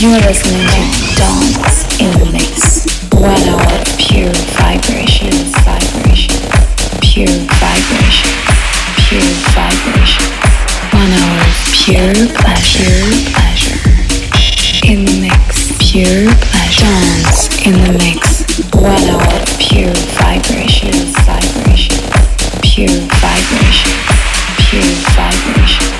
You're listening to Dance in the Mix. One hour pure vibration, pure vibration, pure. One hour pure pleasure, pleasure. In the mix, pure pleasure. Dance in the mix. One hour pure pure pure.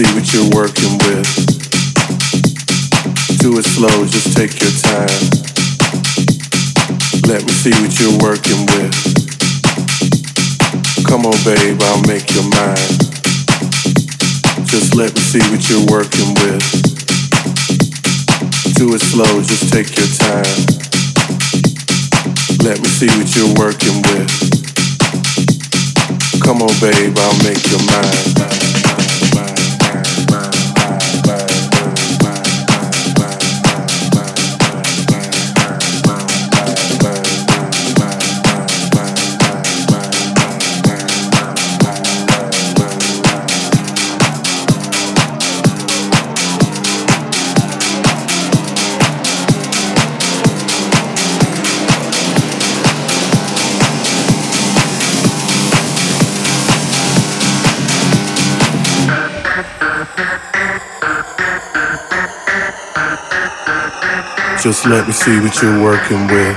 see what you're working with. Do it slow, just take your time. Let me see what you're working with. Come on, babe, I'll make your mind. Just let me see what you're working with. Do it slow, just take your time. Let me see what you're working with. Come on, babe, I'll make your mind. Just let me see what you're working with.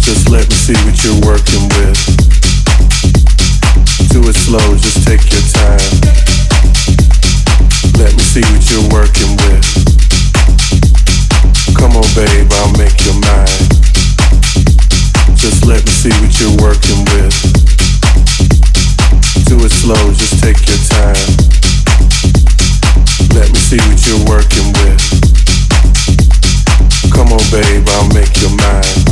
Just let me see what you're working with. Do it slow, just take your time. Let me see what you're working with. Babe, I'll make your mind. Just let me see what you're working with. Do it slow, just take your time. Let me see what you're working with. Come on, babe, I'll make your mind.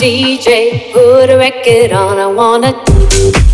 DJ, put a record on. I wanna.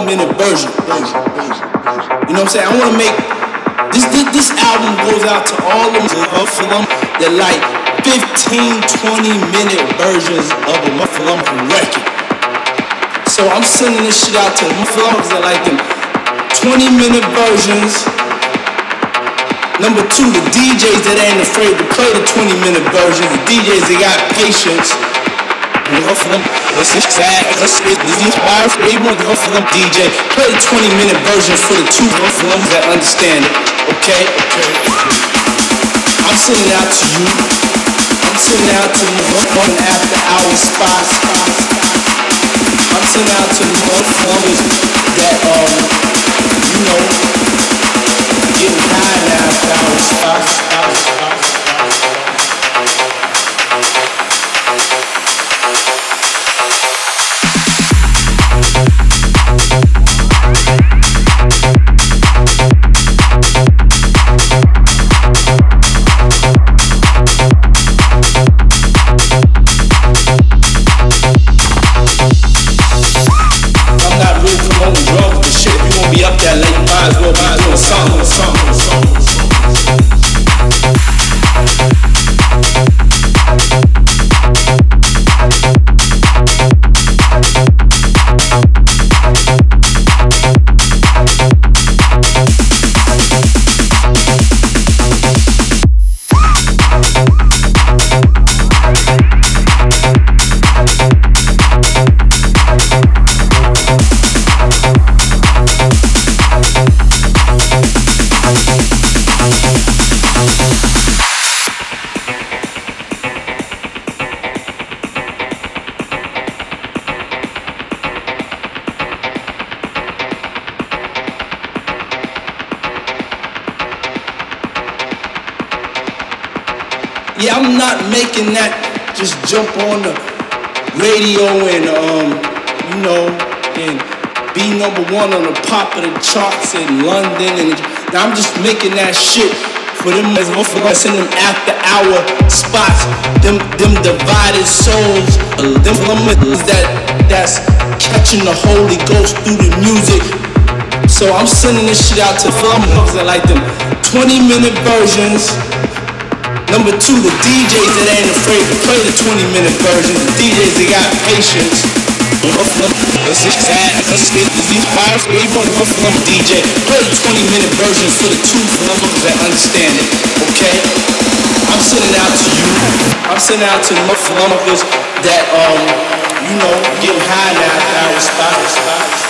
Minute version. You know what I'm saying? I want to make this, this, this album goes out to all of them that like 15, 20 minute versions of a Muffalumpa record. So I'm sending this shit out to Muffalumpas that like them 20 minute versions Number two, the DJs that ain't afraid to play the 20 minute version. The DJs that got patience. Them. This is sad. Let's get these bars. They want for them DJ. Play the 20 minute version for the two them that understand it. Okay? Okay. I'm sending out to you. I'm sending out to the one after hour spots. I'm sending out to the motherfuckers that um, you know, getting high now, making that. Just jump on the radio and um, you know, and be number one on the pop of the charts in London. And now I'm just making that shit for them as motherfuckers in them after hour spots, them them divided souls, them that that's catching the Holy Ghost through the music. So I'm sending this shit out to filmmakers that like them 20 minute versions Number two, the DJs that ain't afraid to play the 20 minute version. The DJs that got patience. These where you want to from DJ. Play the 20 minute version for the two motherfuckers that understand it. Okay? I'm sending out to you. I'm sending out to the motherfuckers that um, you know, get high now at our spot.